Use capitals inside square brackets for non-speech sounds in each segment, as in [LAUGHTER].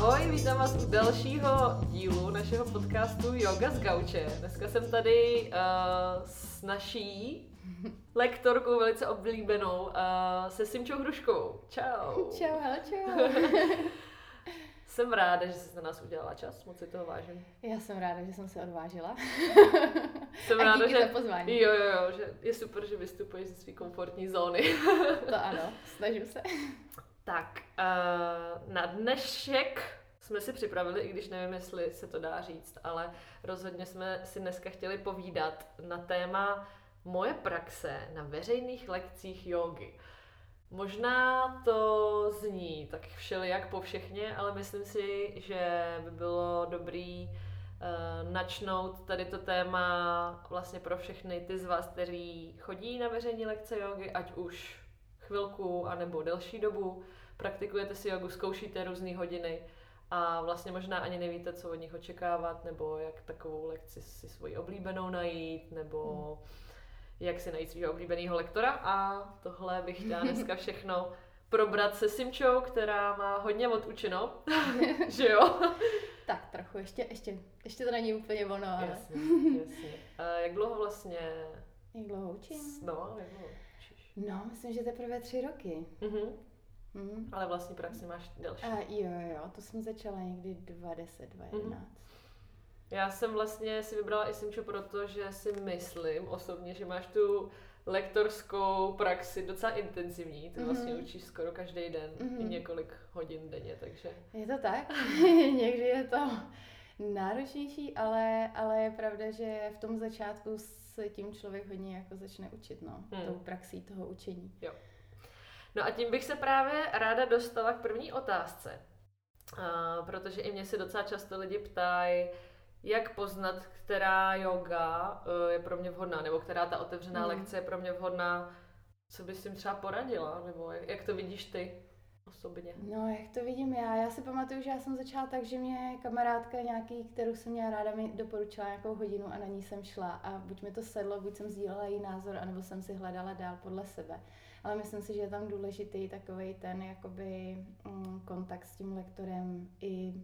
Ahoj, vítám vás u dalšího dílu našeho podcastu Yoga z Gauče. Dneska jsem tady uh, s naší lektorkou velice oblíbenou, uh, se Simčou Hruškou. Čau. Čau, hele, čau. [LAUGHS] jsem ráda, že jsi na nás udělala čas, moc si toho vážím. Já jsem ráda, že jsem se odvážila. [LAUGHS] jsem A ráda, díky že... za pozvání. Jo, jo, jo, že je super, že vystupuješ ze své komfortní zóny. To ano, snažím se. Tak, uh, na dnešek jsme si připravili, i když nevím, jestli se to dá říct, ale rozhodně jsme si dneska chtěli povídat na téma moje praxe na veřejných lekcích jogy. Možná to zní tak všelijak po všechně, ale myslím si, že by bylo dobrý uh, načnout tady to téma vlastně pro všechny ty z vás, kteří chodí na veřejní lekce jogy, ať už chvilku anebo delší dobu, praktikujete si jogu, zkoušíte různé hodiny a vlastně možná ani nevíte, co od nich očekávat, nebo jak takovou lekci si svoji oblíbenou najít, nebo hmm. jak si najít svého oblíbeného lektora. A tohle bych chtěla dneska [LAUGHS] všechno probrat se Simčou, která má hodně odučeno, [LAUGHS] že jo? Tak trochu, ještě, ještě, ještě to není úplně ono, ale... Jasně, jasně. A jak dlouho vlastně... Jak dlouho učím? No, jak dlouho učíš? No, myslím, že teprve tři roky. Mhm. Mhm. Ale vlastně praxi máš delší. A jo, jo, to jsem začala někdy 20, 2011. Mhm. Já jsem vlastně si vybrala i Simču, protože si myslím osobně, že máš tu lektorskou praxi docela intenzivní. Ty vlastně Mhm. učíš skoro každý den, i Mhm. několik hodin denně, takže... Je to tak? [LAUGHS] Někdy je to náročnější, ale, ale je pravda, že v tom začátku se tím člověk hodně jako začne učit, no. Hmm. Tou praxí toho učení. No a tím bych se právě ráda dostala k první otázce. Uh, protože i mě se docela často lidi ptají, jak poznat, která yoga uh, je pro mě vhodná, nebo která ta otevřená Mhm. lekce je pro mě vhodná. Co bys jim třeba poradila, nebo jak, jak to vidíš ty osobně? No, jak to vidím já? Já si pamatuju, že já jsem začala tak, že mě kamarádka nějaký, kterou jsem měla ráda, mi doporučila nějakou hodinu a na ní jsem šla a buď mi to sedlo, buď jsem sdílela její názor, anebo jsem si hledala dál podle sebe. Ale myslím si, že je tam důležitý takový ten jakoby mm, kontakt s tím lektorem i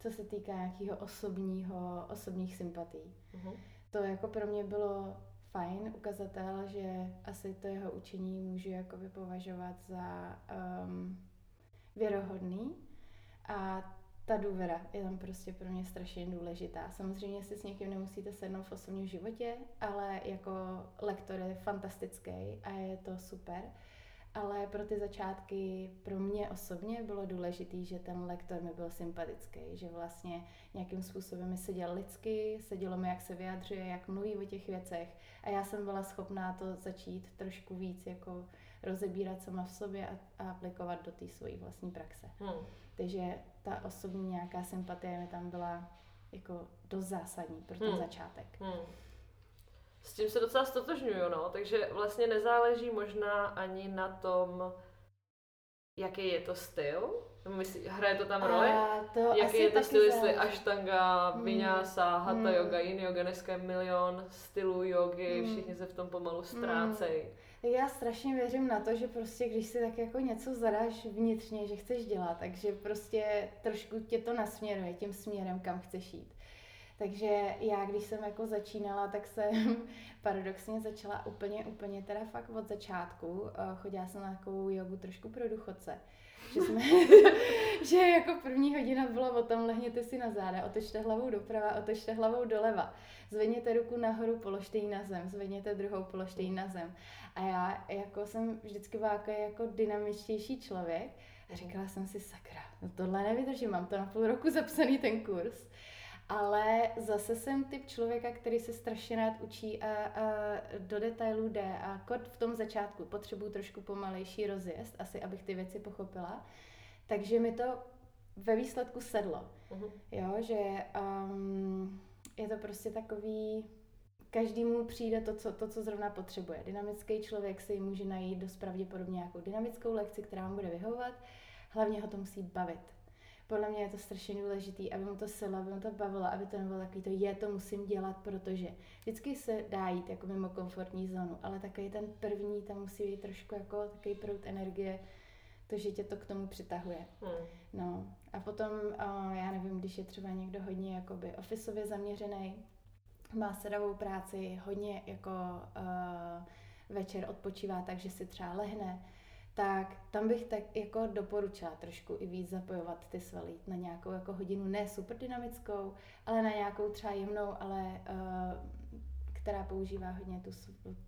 co se týká nějakého osobního, osobních sympatí. Uh-huh. To jako pro mě bylo fajn ukazatel, že asi to jeho učení můžu jakoby považovat za um, věrohodný a ta důvěra je tam prostě pro mě strašně důležitá. Samozřejmě si s někým nemusíte sednout v osobním životě, ale jako lektor je fantastický a je to super. Ale pro ty začátky pro mě osobně bylo důležité, že ten lektor mi byl sympatický, že vlastně nějakým způsobem mi seděl lidsky, sedělo mi, jak se vyjadřuje, jak mluví o těch věcech a já jsem byla schopná to začít trošku víc jako rozebírat sama v sobě a, a aplikovat do té své vlastní praxe. Hmm. Takže ta osobní nějaká sympatie mi tam byla jako dost zásadní pro ten Hmm. začátek. Hmm. S tím se docela stotožňuju, no, takže vlastně nezáleží možná ani na tom, jaký je to styl, myslí, hraje to tam roli? To Jaký asi je to styl, jestli ashtanga, Hmm. vinyasa, hatha Hmm. yoga, yin yoga, dneska je milion stylů jogy, Hmm. všichni se v tom pomalu ztrácejí. Tak já strašně věřím na to, že prostě když si tak jako něco zadáš vnitřně, že chceš dělat, takže prostě trošku tě to nasměruje tím směrem, kam chceš jít. Takže já, když jsem jako začínala, tak jsem [LAUGHS] paradoxně začala úplně, úplně teda fakt od začátku. Eh, Chodila jsem na takovou jogu trošku pro důchodce. [LAUGHS] Že, jsme, [LAUGHS] že jako první hodina bylo o tom, lehněte si na záda, otočte hlavou doprava, otočte hlavou doleva. Zvedněte ruku nahoru, položte ji na zem, zvedněte druhou, položte ji na zem. A já jako jsem vždycky byla jako, jako dynamičtější člověk a říkala jsem si, sakra, no tohle nevydržím, mám to na půl roku zapsaný ten kurz. Ale zase jsem typ člověka, který se strašně rád učí a, a do detailů jde a kod v tom začátku potřebuju trošku pomalejší rozjezd, asi abych ty věci pochopila. Takže mi to ve výsledku sedlo. Mhm. Jo, že um, je to prostě takový, každému přijde to co, to, co zrovna potřebuje. Dynamický člověk si může najít dost pravděpodobně nějakou dynamickou lekci, která mu bude vyhovovat, hlavně ho to musí bavit. Podle mě je to strašně důležité, aby mu to sedlo, aby mu to bavilo, aby to nebylo takový to je, to musím dělat, protože vždycky se dá jít jako mimo komfortní zónu, ale takový ten první, tam musí být trošku jako takový proud energie, To, že tě to k tomu přitahuje. Hmm. No a potom, uh, já nevím, když je třeba někdo hodně jakoby ofisově zaměřený, má sedavou práci, hodně jako uh, večer odpočívá, takže si třeba lehne, tak tam bych tak jako doporučila trošku i víc zapojovat ty svaly na nějakou jako hodinu, ne super dynamickou, ale na nějakou třeba jemnou, ale uh, která používá hodně tu,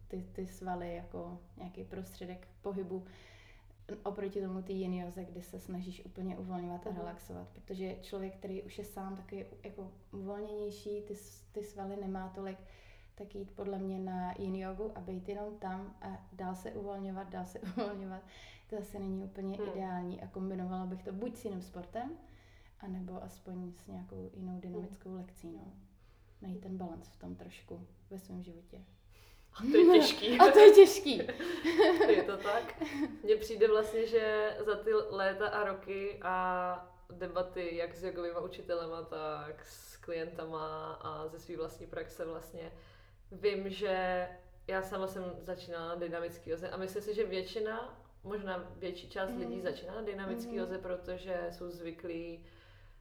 ty, ty svaly jako nějaký prostředek pohybu oproti tomu ty jiný joze, kdy se snažíš úplně uvolňovat a mhm. relaxovat, protože člověk, který už je sám taky jako uvolněnější, ty, ty svaly nemá tolik, tak jít podle mě na yin jogu a být jenom tam a dál se uvolňovat, dál se [LAUGHS] uvolňovat, to zase není úplně hmm. ideální a kombinovala bych to buď s jiným sportem, anebo aspoň s nějakou jinou dynamickou hmm. lekcí, no. Najít ten balans v tom trošku ve svém životě. A to je těžký. [LAUGHS] A to je těžký. [LAUGHS] je to tak. Mně přijde vlastně, že za ty léta a roky a debaty jak s jogovými učitelema, tak s klientama a ze své vlastní praxe vlastně vím, že já sama jsem začínala na dynamický joze a myslím si, že většina, možná větší část mm. lidí začíná na dynamický mm. joze, protože jsou zvyklí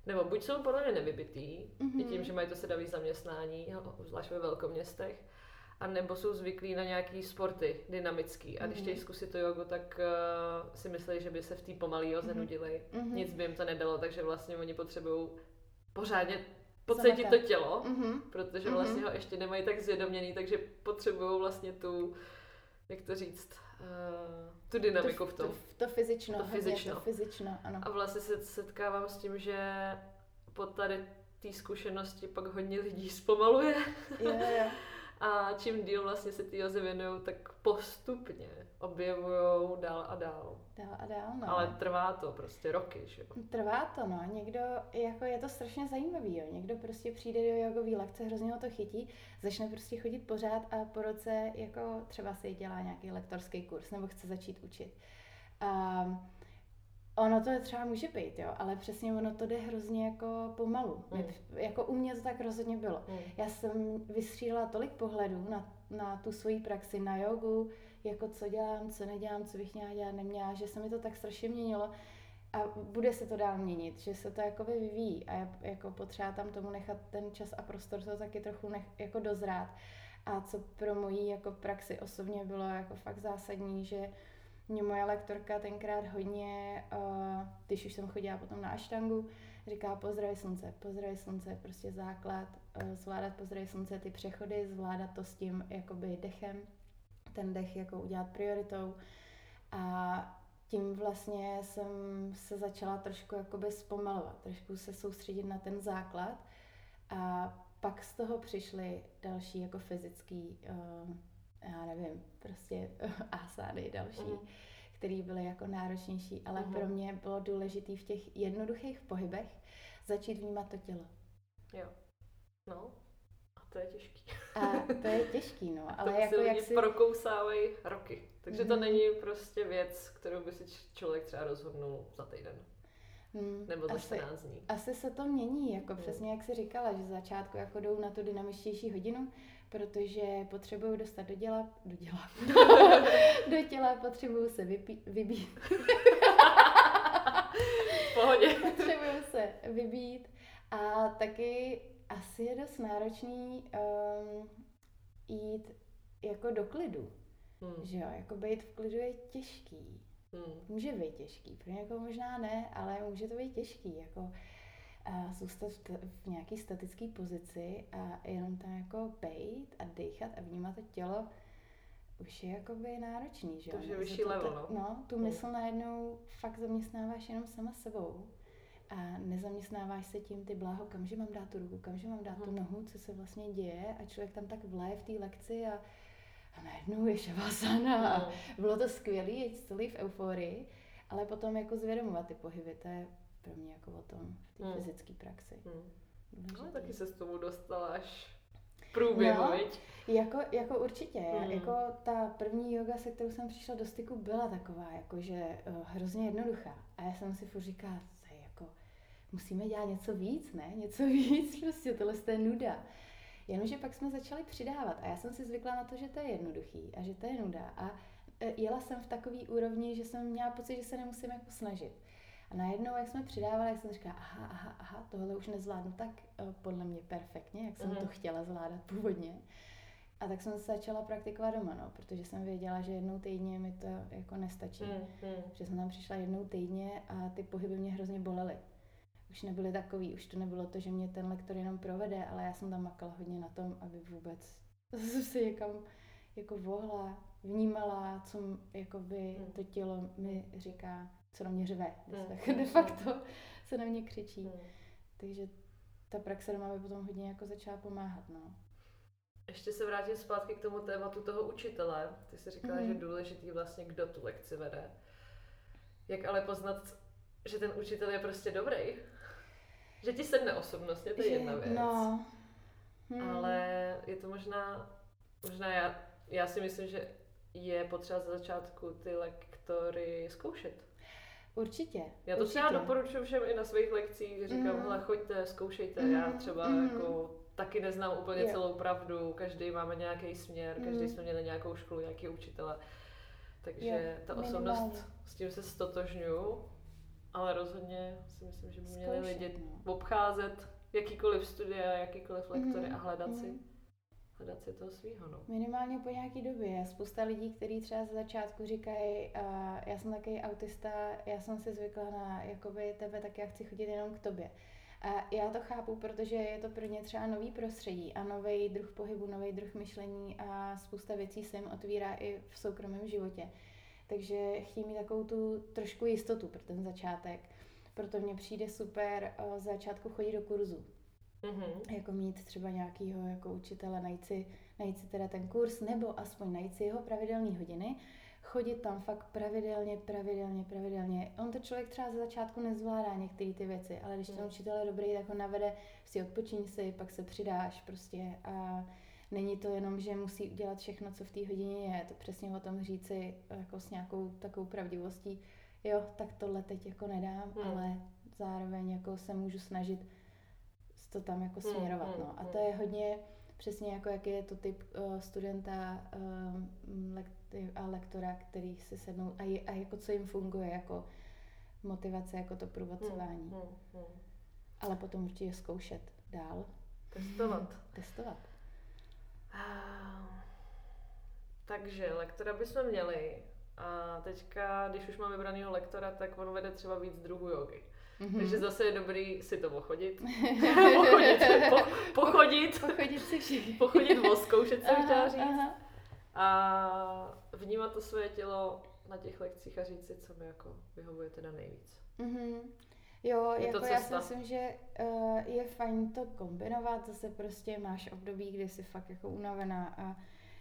nebo buď jsou podle mě nevybytý, mm-hmm. tím, že mají to sedavý zaměstnání, zvlášť ve velkoměstech, a nebo jsou zvyklí na nějaký sporty dynamický a když mm-hmm. chtějí zkusit to jogu, tak uh, si myslí, že by se v té pomalý joze mm-hmm. nudili. Mm-hmm. Nic by jim to nedalo, takže vlastně oni potřebují pořádně pocítit to tělo, mm-hmm. protože mhm. vlastně mm-hmm. ho ještě nemají tak zvědoměný, takže potřebují vlastně tu, jak to říct, uh, tu dynamiku to, v tom. To, to fyzično. To fyzično. To fyzično ano. A vlastně se setkávám s tím, že po tady té zkušenosti pak hodně lidí [LAUGHS] zpomaluje. Jo, jo. A čím díl vlastně se ty jozy věnují, tak postupně objevují dál a dál. Dál a dál, no. Ale trvá to prostě roky, že jo? Trvá to, no. Někdo, jako je to strašně zajímavý, jo. Někdo prostě přijde do jogový lekce, hrozně ho to chytí, začne prostě chodit pořád a po roce jako třeba si dělá nějaký lektorský kurz nebo chce začít učit. Um, Ono to třeba může být, jo, ale přesně ono to jde hrozně jako pomalu. Mm. Jako u mě to tak rozhodně bylo. Mm. Já jsem vystřílela tolik pohledů na, na tu svoji praxi, na jogu, jako co dělám, co nedělám, co bych měla dělat, neměla, že se mi to tak strašně měnilo a bude se to dál měnit, že se to jako vyvíjí a jako potřeba tam tomu nechat ten čas a prostor to taky trochu nech, jako dozrát. A co pro mojí jako praxi osobně bylo jako fakt zásadní, že mě moje lektorka tenkrát hodně, uh, když už jsem chodila potom na aštangu, říká pozdraví slunce, pozdraví slunce, prostě základ, uh, zvládat pozdraví slunce, ty přechody, zvládat to s tím jakoby dechem, ten dech jako udělat prioritou. A tím vlastně jsem se začala trošku jakoby zpomalovat, trošku se soustředit na ten základ. A pak z toho přišly další jako fyzický uh, já nevím, prostě [LAUGHS] asády další, mm. které byly jako náročnější, ale mm. pro mě bylo důležité v těch jednoduchých pohybech začít vnímat to tělo. Jo. No, a to je těžký. A to je těžký, no. [LAUGHS] Ale to jako si jak si... prokousávají roky. Takže to mhm. není prostě věc, kterou by si člověk třeba rozhodnul za týden. Hmm, Nebo za asi, 14 dní. Asi se to mění, jako hmm. přesně jak jsi říkala, že začátku jako jdou na tu dynamičtější hodinu, protože potřebují dostat do děla, do děla, [LAUGHS] do těla potřebují se vypí, vybít. pohodě. potřebují se vybít a taky asi je dost náročný um, jít jako do klidu. Hmm. Že jo, jako být v klidu je těžký. Hmm. Může být těžký, pro někoho možná ne, ale může to být těžký, jako a zůstat v nějaký statické pozici a jenom tam jako bejt a dechat a vnímat to tělo, už je jakoby náročný, že jo? To je vyšší level, no. No, tu hmm. mysl najednou fakt zaměstnáváš jenom sama sebou a nezaměstnáváš se tím ty bláho, kamže mám dát tu ruku, kamže mám dát hmm. tu nohu, co se vlastně děje a člověk tam tak vlaje v té lekci a a najednou je šavasana no. a bylo to skvělé, je celý v euforii, ale potom jako zvědomovat ty pohyby, to je pro mě jako o tom, té hmm. fyzické praxi. Hmm. No, taky se s tomu dostala až průběhu, no, jako, jako určitě. Hmm. Jako ta první yoga, se kterou jsem přišla do styku, byla taková, jakože uh, hrozně jednoduchá. A já jsem si furt říkala, jako, musíme dělat něco víc, ne? Něco [LAUGHS] víc, prostě tohle je nuda. Jenomže pak jsme začali přidávat a já jsem si zvykla na to, že to je jednoduchý a že to je nuda a eh, jela jsem v takový úrovni, že jsem měla pocit, že se nemusím jako snažit. A najednou, jak jsme přidávali, jak jsem říkala, aha, aha, aha, tohle už nezvládnu tak uh, podle mě perfektně, jak jsem mm-hmm. to chtěla zvládat původně. A tak jsem se začala praktikovat doma, no, protože jsem věděla, že jednou týdně mi to jako nestačí. Mm-hmm. Že jsem tam přišla jednou týdně a ty pohyby mě hrozně bolely. Už nebyly takový, už to nebylo to, že mě ten lektor jenom provede, ale já jsem tam makala hodně na tom, aby vůbec [LAUGHS] jsem si někam jako vohla, vnímala, co jakoby mm. to tělo mi říká, co na mě řve. Mm. De facto se na mě křičí. Mm. Takže ta praxe doma by potom hodně jako začala pomáhat, no. Ještě se vrátím zpátky k tomu tématu toho učitele. Ty jsi říkala, mm. že je mhm. důležitý vlastně, kdo tu lekci vede. Jak ale poznat, že ten učitel je prostě dobrý? Že ti sedne osobnostně, to je jedna věc. No. Hmm. Ale je to možná, možná já, já si myslím, že je potřeba za začátku ty lektory zkoušet. Určitě. Já to určitě. třeba doporučuji všem i na svých lekcích, říkám, mm. hele, choďte, zkoušejte, mm. já třeba mm. jako taky neznám úplně yeah. celou pravdu, každý máme nějaký směr, mm. každý jsme měli nějakou školu, nějaký učitele. Takže yeah. ta osobnost, Minimálně. s tím se stotožňuju, ale rozhodně si myslím, že by měli Zkoušet, lidi no. obcházet jakýkoliv studia, jakýkoliv lektory mm. a hledat mm. si hledat si toho svýho, no. Minimálně po nějaký době. Spousta lidí, kteří třeba ze začátku říkají, uh, já jsem takový autista, já jsem si zvykla na jakoby tebe, tak já chci chodit jenom k tobě. A já to chápu, protože je to pro ně třeba nový prostředí a nový druh pohybu, nový druh myšlení a spousta věcí se jim otvírá i v soukromém životě. Takže chtějí mít takovou tu trošku jistotu pro ten začátek. Proto mně přijde super začátku chodit do kurzu. Mm-hmm. Jako mít třeba nějakýho jako učitele, najít si, najít si teda ten kurz, nebo aspoň najít si jeho pravidelné hodiny, chodit tam fakt pravidelně, pravidelně, pravidelně. On to člověk třeba ze začátku nezvládá některé ty věci, ale když ten mm. učitel je dobrý, tak ho navede, si odpočiň si, pak se přidáš prostě a není to jenom, že musí udělat všechno, co v té hodině je, to přesně o tom říci jako s nějakou takovou pravdivostí, jo, tak tohle teď jako nedám, mm. ale zároveň jako se můžu snažit to tam jako hmm, směrovat. Mm, no. A to je hodně přesně jako jaký je to typ uh, studenta uh, a lektora, který si sednou a, je, a jako co jim funguje jako motivace, jako to průvodcování. Mm, mm, mm. Ale potom určitě zkoušet dál. Testovat. Testovat. Takže lektora bychom měli. A teďka, když už mám vybranýho lektora, tak on vede třeba víc druhů jogy. Mm-hmm. Takže zase je dobrý si to pochodit. pochodit, [LAUGHS] po, pochodit. Pochodit si všichni. pochodit, oskoušet jsem chtěla říct. Aha. A vnímat to své tělo na těch lekcích a říct si, co mi jako vyhovuje teda nejvíc. Mm-hmm. Jo, je jako já si myslím, že uh, je fajn to kombinovat, zase prostě máš období, kdy jsi fakt jako unavená a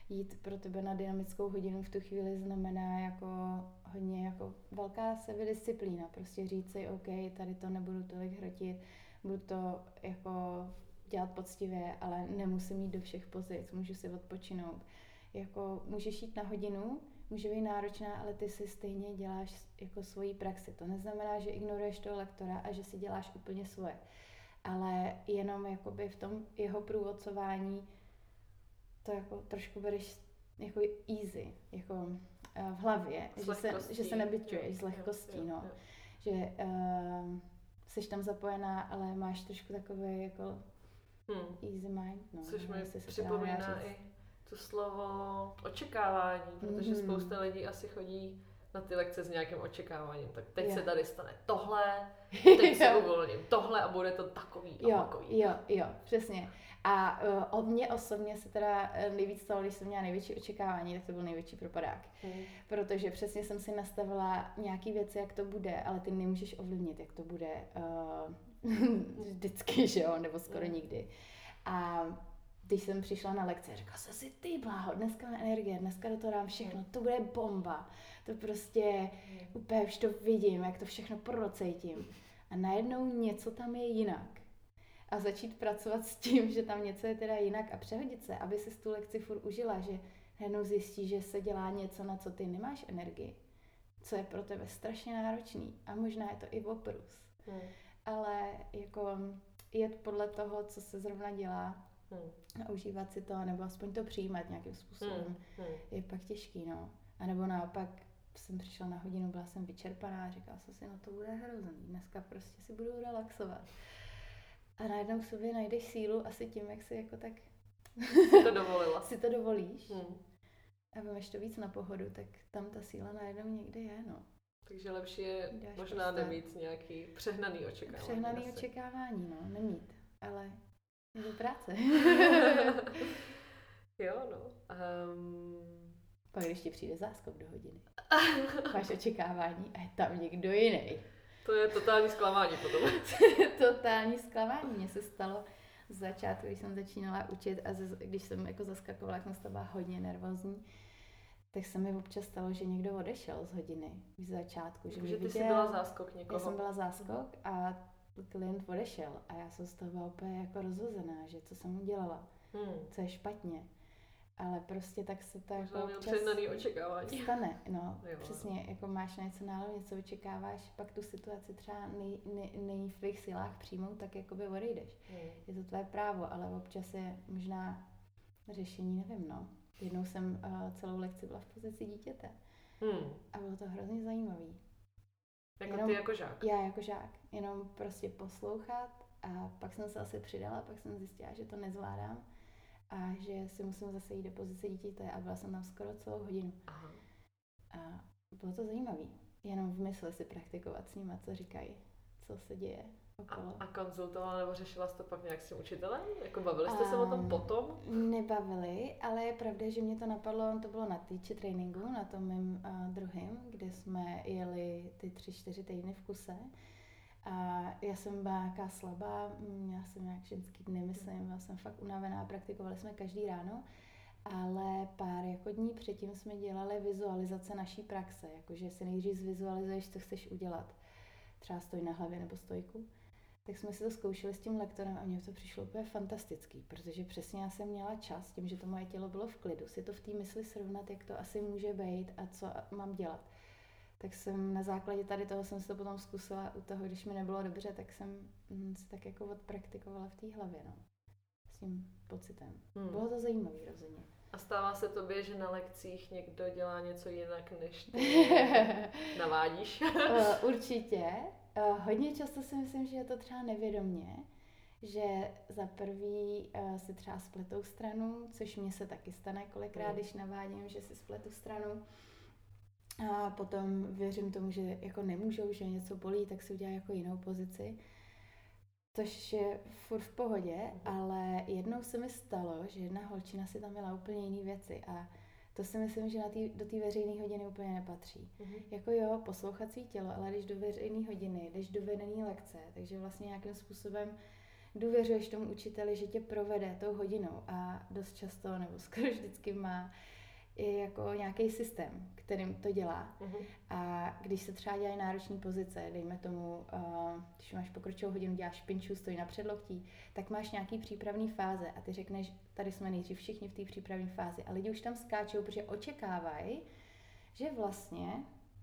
jít pro tebe na dynamickou hodinu v tu chvíli znamená jako hodně jako velká sebedisciplína. Prostě říct si, OK, tady to nebudu tolik hrotit, budu to jako dělat poctivě, ale nemusím jít do všech pozic, můžu si odpočinout. Jako můžeš jít na hodinu, může být náročná, ale ty si stejně děláš jako svoji praxi. To neznamená, že ignoruješ toho lektora a že si děláš úplně svoje. Ale jenom jakoby v tom jeho průvodcování to jako trošku bereš jako easy, jako v hlavě, že se, že se nebyčuješ z lehkostí, jo, jo, no. Jo. Že uh, jsi tam zapojená, ale máš trošku takové jako hmm. easy mind. No, Což mi připomíná i to slovo očekávání, protože mm-hmm. spousta lidí asi chodí na ty lekce s nějakým očekáváním. Tak teď jo. se tady stane tohle, [LAUGHS] teď se uvolním tohle a bude to takový a jo, takový. Jo, jo, přesně. A uh, od mě osobně se teda eh, nejvíc stalo, když jsem měla největší očekávání, tak to byl největší propadák. Hmm. Protože přesně jsem si nastavila nějaký věci, jak to bude, ale ty nemůžeš ovlivnit, jak to bude uh, [LAUGHS] vždycky, že jo, nebo skoro hmm. nikdy. A když jsem přišla na lekci, řekla jsem si, ty bláho, dneska má energie, dneska do toho dám všechno, to bude bomba. To prostě hmm. úplně už to vidím, jak to všechno procejtím. A najednou něco tam je jinak a začít pracovat s tím, že tam něco je teda jinak a přehodit se, aby si tu lekci furt užila, že najednou zjistí, že se dělá něco, na co ty nemáš energii, co je pro tebe strašně náročný a možná je to i oprus. Hmm. Ale jako jet podle toho, co se zrovna dělá hmm. a užívat si to, nebo aspoň to přijímat nějakým způsobem, hmm. Hmm. je pak těžký, no. A nebo naopak jsem přišla na hodinu, byla jsem vyčerpaná a říkala jsem si, no to bude hrozný, dneska prostě si budu relaxovat. A najednou v sobě najdeš sílu asi tím, jak si jako tak si to dovolila. [LAUGHS] si to dovolíš. Hmm. A vemeš to víc na pohodu, tak tam ta síla najednou někde je, no. Takže lepší je Dáš možná prostě- nemít nějaký přehnaný očekávání. Přehnaný asi. očekávání, no, nemít, ale to práce. [LAUGHS] jo, no. Um, Pak když ti přijde záskok do hodiny, [LAUGHS] máš očekávání a je tam někdo jiný. To je totální zklamání potom. [LAUGHS] Totální zklamání. Mně se stalo z začátku, když jsem začínala učit a ze, když jsem jako zaskakovala, jak jsem z toho byla hodně nervózní, tak se mi občas stalo, že někdo odešel z hodiny z začátku. Že, že ty jsi viděl, byla záskok někoho. Já jsem byla záskok a klient odešel a já jsem z toho byla úplně jako rozhozená, že co jsem udělala, Hmm. co je špatně. Ale prostě tak se to Možná jako občas očekávání. stane. No, [LAUGHS] Jo, přesně, jako máš na něco náladu, něco očekáváš, pak tu situaci třeba nej, nej, není v tvých silách přijmout, tak jakoby odejdeš. Hmm. Je to tvé právo, ale občas je možná řešení, nevím, no. Jednou jsem uh, celou lekci byla v pozici dítěte Hmm. a bylo to hrozně zajímavý. Jako Jenom- ty jako žák. Já jako žák, jenom prostě poslouchat a pak jsem se asi přidala, pak jsem zjistila, že to nezvládám a že si musím zase jít do pozice dítěte a byla jsem tam skoro celou hodinu. Aha. A bylo to zajímavé. Jenom v mysli si praktikovat s nima, co říkají, co se děje A, okolo. a konzultovala nebo řešila jsi to pak nějak s tím učitelem? Jako bavili jste se o tom Ehm, potom? Nebavili, ale je pravda, že mě to napadlo, to bylo na teacher trainingu, na tom mým uh, druhým, kde jsme jeli ty tři, čtyři týdny v kuse. A já jsem byla nějaká slabá, já jsem nějak ženský dny, myslím, byla jsem fakt unavená, praktikovali jsme každý ráno, ale pár jako dní předtím jsme dělali vizualizace naší praxe, jakože si nejdřív zvizualizuješ, co chceš udělat. Třeba stoj na hlavě nebo stojku. Tak jsme si to zkoušeli s tím lektorem a mně to přišlo úplně fantastický, protože přesně já jsem měla čas, tím, že to moje tělo bylo v klidu, si to v té mysli srovnat, jak to asi může být a co mám dělat. Tak jsem na základě tady toho jsem si to potom zkusila u toho, když mi nebylo dobře, tak jsem mm, si tak jako odpraktikovala v té hlavě, no. S tím pocitem. Hmm. Bylo to zajímavé rozhodně. A stává se tobě, že na lekcích někdo dělá něco jinak, než ty [LAUGHS] navádíš? Eh, Určitě. Eh, Hodně často si myslím, že je to třeba nevědomně, že za prvý eh, si třeba spletou stranu, což mně se taky stane kolikrát, Mm. když navádím, že si spletu stranu. A potom věřím tomu, že jako nemůžou, že něco bolí, tak si udělají jako jinou pozici. Což je furt v pohodě, ale jednou se mi stalo, že jedna holčina si tam měla úplně jiné věci a to si myslím, že na tý, do té veřejné hodiny úplně nepatří. Mhm. Jako jo, poslouchat svý tělo, ale když do veřejné hodiny, jdeš do vedené lekce, takže vlastně nějakým způsobem důvěřuješ tomu učiteli, že tě provede tou hodinou a dost často, nebo skoro vždycky má i jako nějaký systém, kterým to dělá. Mhm. A když se třeba dělají náročné pozice, dejme tomu, uh, když máš pokročilou hodinu, děláš pinču, stojí na předloktí, tak máš nějaký přípravný fáze a ty řekneš, tady jsme nejdřív všichni v té přípravné fázi a lidi už tam skáčou, protože očekávají, že vlastně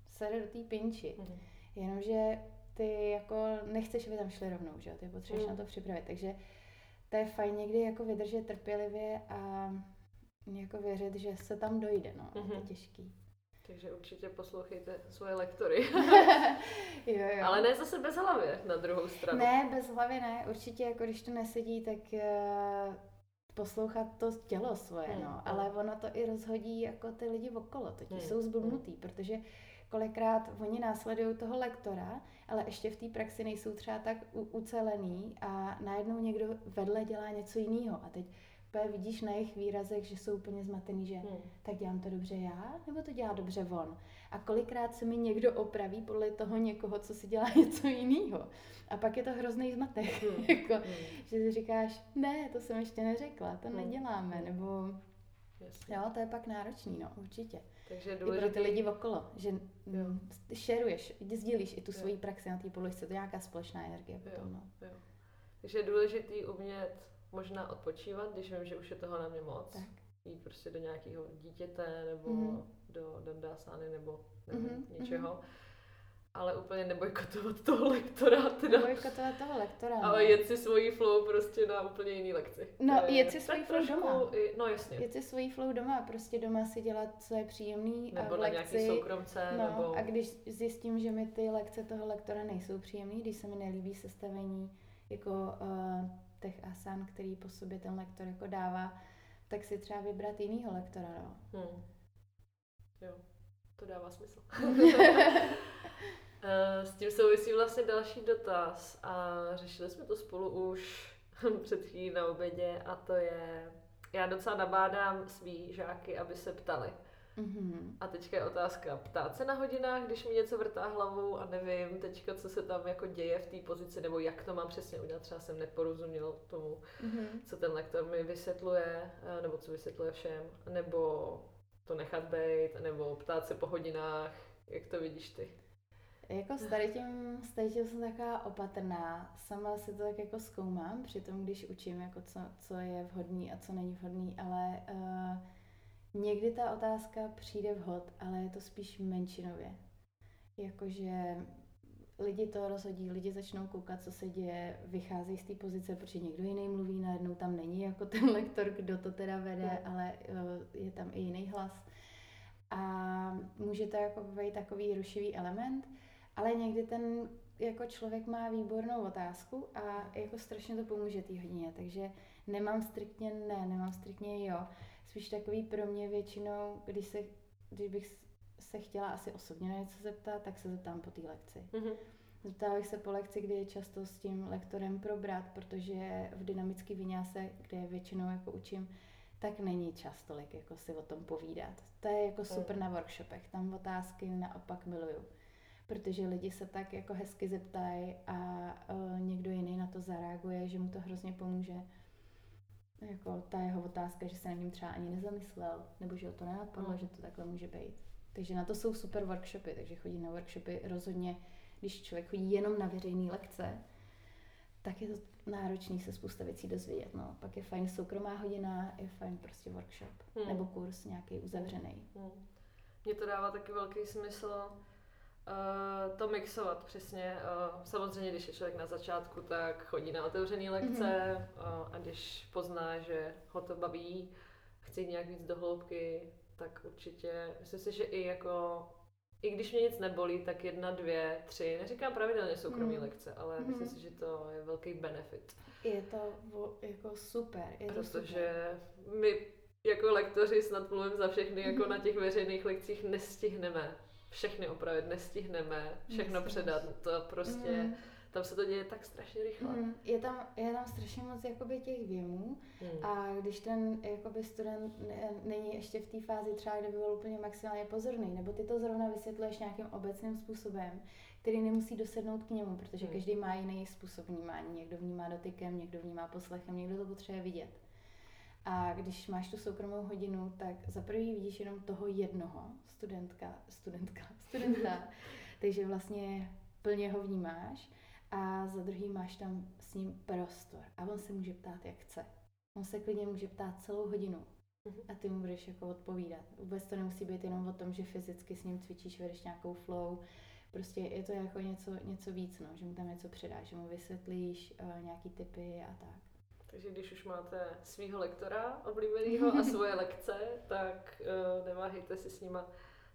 se jde do té pinči. Mhm. Jenomže ty jako nechceš, aby tam šli rovnou, že jo? Ty potřebuješ Mm. na to připravit. Takže to je fajn někdy jako vydržet trpělivě a jako věřit, že se tam dojde, no. Mm-hmm. To je Mhm. těžký. Takže určitě poslouchejte svoje lektory. [LAUGHS] jo, jo. Ale ne zase bez hlavě na druhou stranu. Ne, bez hlavy ne. Určitě jako když to nesedí, tak uh, poslouchat to tělo svoje, Hmm, no. hmm. Ale ono to i rozhodí jako ty lidi okolo. Totiž Hmm, jsou zblbnutý, protože kolikrát oni následují toho lektora, ale ještě v té praxi nejsou třeba tak u- ucelený a najednou někdo vedle dělá něco jiného. A teď úplně vidíš na jejich výrazech, že jsou úplně zmatený, že Hmm. tak dělám to dobře já, nebo to dělá dobře on. A kolikrát se mi někdo opraví podle toho někoho, co si dělá [LAUGHS] něco jiného. A pak je to hrozný zmatek. Hmm. [LAUGHS] jako, Hmm. že si říkáš, ne, to jsem ještě neřekla, to Hmm. neděláme, nebo Jasně. jo, to je pak náročný, no, určitě. Takže je I pro ty lidi okolo, že mm, šeruješ, sdílíš i tu Jo. svoji praxi na té položce, to je nějaká společná energie Jo. potom, no. Jo. Takže je důležitý umět možná odpočívat, když vím, že už je toho na mě moc. Tak. Jít prostě do nějakého dítěte nebo Mhm. do dandásány nebo nevím, Mhm, něčeho. ale úplně nebojkotovat toho lektora. Teda. Nebojkotovat toho lektora. Ale no. jet si svojí flow prostě na úplně jiný lekci. No, jet si svojí flow doma. I, no jasně. Jet si svojí flow doma, prostě doma si dělat, co je příjemný. Nebo a v na lekci, nějaký soukromce. No, nebo... a když zjistím, že mi ty lekce toho lektora nejsou příjemný, když se mi nelíbí sestavení jako uh, těch asan, který po sobě ten lektor jako dává, tak si třeba vybrat jinýho lektora, no. Hmm. Jo, to dává smysl. [LAUGHS] Eh, s tím souvisí vlastně další dotaz a řešili jsme to spolu už [LAUGHS] před chvílí na obědě a to je, já docela nabádám svý žáky, aby se ptali. Mm-hmm. A teďka je otázka, ptát se na hodinách, když mi něco vrtá hlavou a nevím teďka, co se tam jako děje v té pozici, nebo jak to mám přesně udělat, třeba jsem neporozuměl tomu, mm-hmm. co ten lektor mi vysvětluje, eh, nebo co vysvětluje všem, nebo to nechat být, nebo ptát se po hodinách, jak to vidíš ty? Jako s tady tím, s tady tím jsem taková opatrná. Sama si to tak jako zkoumám, přitom když učím, jako co, co je vhodný a co není vhodný, ale uh, někdy ta otázka přijde vhod, ale je to spíš menšinově. Jakože lidi to rozhodí, lidi začnou koukat, co se děje, vycházejí z té pozice, protože někdo jiný mluví, najednou tam není jako ten [LAUGHS] lektor, kdo to teda vede, ale uh, je tam i jiný hlas. A může to jako být takový rušivý element, ale někdy ten jako člověk má výbornou otázku a jako strašně to pomůže té hodině, takže nemám striktně ne, nemám striktně jo. Spíš takový pro mě většinou, když, se, když bych se chtěla asi osobně na něco zeptat, tak se zeptám po té lekci. Mm-hmm. Zeptala bych se po lekci, kdy je často s tím lektorem probrat, protože v dynamický vyňáse, kde většinou jako učím, tak není čas tolik jako si o tom povídat. To je jako super na workshopech, tam otázky naopak miluju protože lidi se tak jako hezky zeptají a uh, někdo jiný na to zareaguje, že mu to hrozně pomůže. Jako ta jeho otázka, že se na ním třeba ani nezamyslel, nebo že ho to nenapadlo, mm. že to takhle může být. Takže na to jsou super workshopy, takže chodí na workshopy rozhodně, když člověk chodí jenom na veřejné lekce, tak je to náročný se spousta věcí dozvědět. No. Pak je fajn soukromá hodina, je fajn prostě workshop hmm. nebo kurz nějaký uzavřený. Hmm. Mně to dává taky velký smysl, Uh, to mixovat přesně. Uh, samozřejmě, když je člověk na začátku, tak chodí na otevřené lekce mm-hmm. uh, a když pozná, že ho to baví, chce jít nějak víc do hloubky, tak určitě, myslím si, že i jako, i když mě nic nebolí, tak jedna, dvě, tři, neříkám pravidelně soukromé mm. lekce, ale mm. myslím si, že to je velký benefit. Je to jako super. Je Protože to super. my jako lektoři snad mluvím za všechny, jako mm. na těch veřejných lekcích nestihneme všechny opravit, nestihneme všechno Nestihneš. předat, to prostě, mm. tam se to děje tak strašně rychle. Mm. Je, tam, je tam strašně moc jakoby těch věmů mm. a když ten jakoby student ne, není ještě v té fázi třeba, kde by byl úplně maximálně pozorný, nebo ty to zrovna vysvětluješ nějakým obecným způsobem, který nemusí dosednout k němu, protože mm. každý má jiný způsob vnímání. Někdo vnímá dotykem, někdo vnímá poslechem, někdo to potřebuje vidět. A když máš tu soukromou hodinu, tak za prvý vidíš jenom toho jednoho studentka, studentka, [LAUGHS] studenta, takže vlastně plně ho vnímáš a za druhý máš tam s ním prostor a on se může ptát, jak chce. On se klidně může ptát celou hodinu mhm. a ty mu budeš jako odpovídat. Vůbec to nemusí být jenom o tom, že fyzicky s ním cvičíš, vedeš nějakou flow, prostě je to jako něco, něco víc, no, že mu tam něco předáš, že mu vysvětlíš uh, nějaký typy a tak. Takže když už máte svého lektora oblíbeného a [LAUGHS] svoje lekce, tak uh, neváhejte si s nima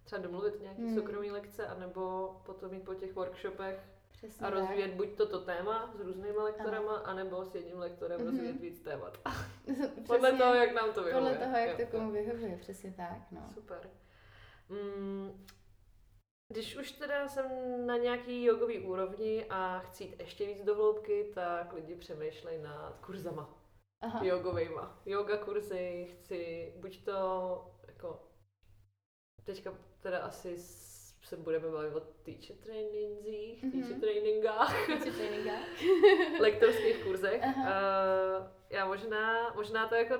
třeba domluvit nějaký hmm. soukromý lekce, anebo potom mít po těch workshopech Přesně a rozvíjet tak. buď toto téma s různýma lektorama, ano. anebo s jedním lektorem mm-hmm. rozvíjet víc témat. [LAUGHS] podle toho, jak nám to vyhovuje. Podle toho, jak jo, to komu vyhovuje, přesně tak. No. Super. Mm, když už teda jsem na nějaký jogový úrovni a chci jít ještě víc do hloubky, tak lidi přemýšlejí nad kurzama. Aha. Jogovejma. Yoga kurzy, chci buď to jako teďka teda asi se budeme bavit o teacher trainingzích, mm-hmm. teacher trainingách, teacher trainingách. [LAUGHS] lektorských kurzech. Uh, já možná, možná to jako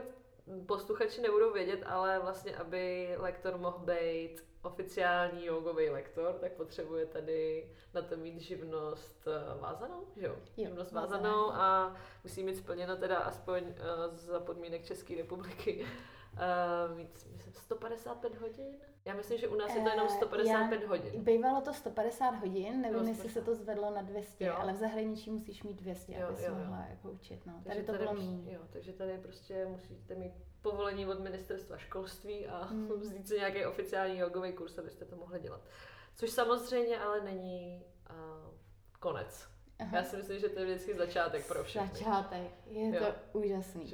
posluchači nebudou vědět, ale vlastně, aby lektor mohl být oficiální jogový lektor, tak potřebuje tady na to mít živnost eh, vázanou, že jo? jo živnost vázanou a musí mít splněno teda aspoň uh, za podmínek České republiky Uh, víc, myslím, 155 hodin? Já myslím, že u nás je to jenom 155 já, hodin. Bývalo to 150 hodin, nevím, jestli se to zvedlo na 200, Jo. ale v zahraničí musíš mít 200, Jo, aby jo, jo. mohla jako učit. No. Takže Tady to bylo prostě- méně. Jo, takže tady prostě musíte mít povolení od ministerstva školství a Hmm. [LAUGHS] vzít si nějaký oficiální jogový kurz, abyste to mohli dělat. Což samozřejmě ale není uh, konec. Aha. Já si myslím, že to je vždycky začátek pro všechny. Začátek, je Jo. to úžasný.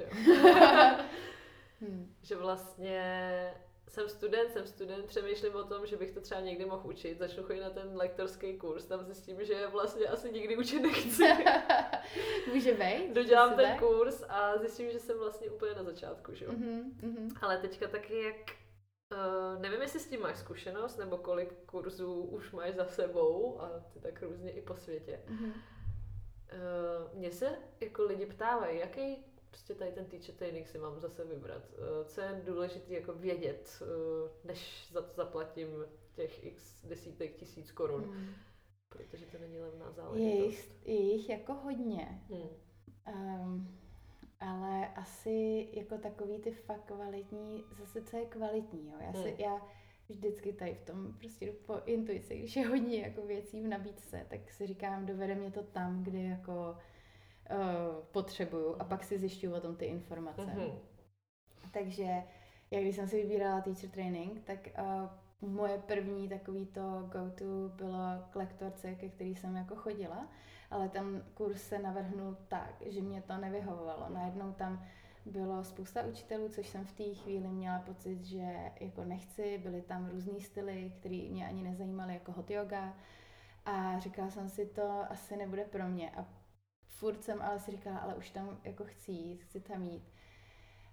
[LAUGHS] [LAUGHS] Že, jo. Hm. že vlastně jsem student, jsem student, přemýšlím o tom, že bych to třeba někdy mohl učit, začnu chodit na ten lektorský kurz, tam zjistím, že vlastně asi nikdy učit nechci. [LAUGHS] Může být? Dodělám ten tak? kurz a zjistím, že jsem vlastně úplně na začátku, že jo. Mhm, mhm. Ale teďka taky jak, uh, nevím, jestli s tím máš zkušenost, nebo kolik kurzů už máš za sebou a ty tak různě i po světě. Mhm. Uh, Mně se jako lidi ptávají, jaký prostě tady ten teacher training si mám zase vybrat. Uh, co je důležité jako vědět, uh, než za to zaplatím těch x desítek tisíc korun, Mhm. protože to není levná Je záležitost. jich, je jich jako hodně, Hmm. um, ale asi jako takový ty fakt kvalitní, zase co je kvalitní, jo. Já, si, Hmm. já vždycky tady v tom prostě jdu po intuici, když je hodně jako věcí v nabídce, tak si říkám, dovede mě to tam, kde jako uh, potřebuju a pak si zjišťuju o tom ty informace. Mhm. Takže já když jsem si vybírala teacher training, tak uh, moje první takový to go-to bylo k lektorce, ke který jsem jako chodila, ale ten kurz se navrhnul tak, že mě to nevyhovovalo. Najednou tam bylo spousta učitelů, což jsem v té chvíli měla pocit, že jako nechci, byly tam různý styly, které mě ani nezajímaly, jako hot yoga. A říkala jsem si, to asi nebude pro mě. A furt jsem ale si říkala, ale už tam jako chci jít, chci tam jít.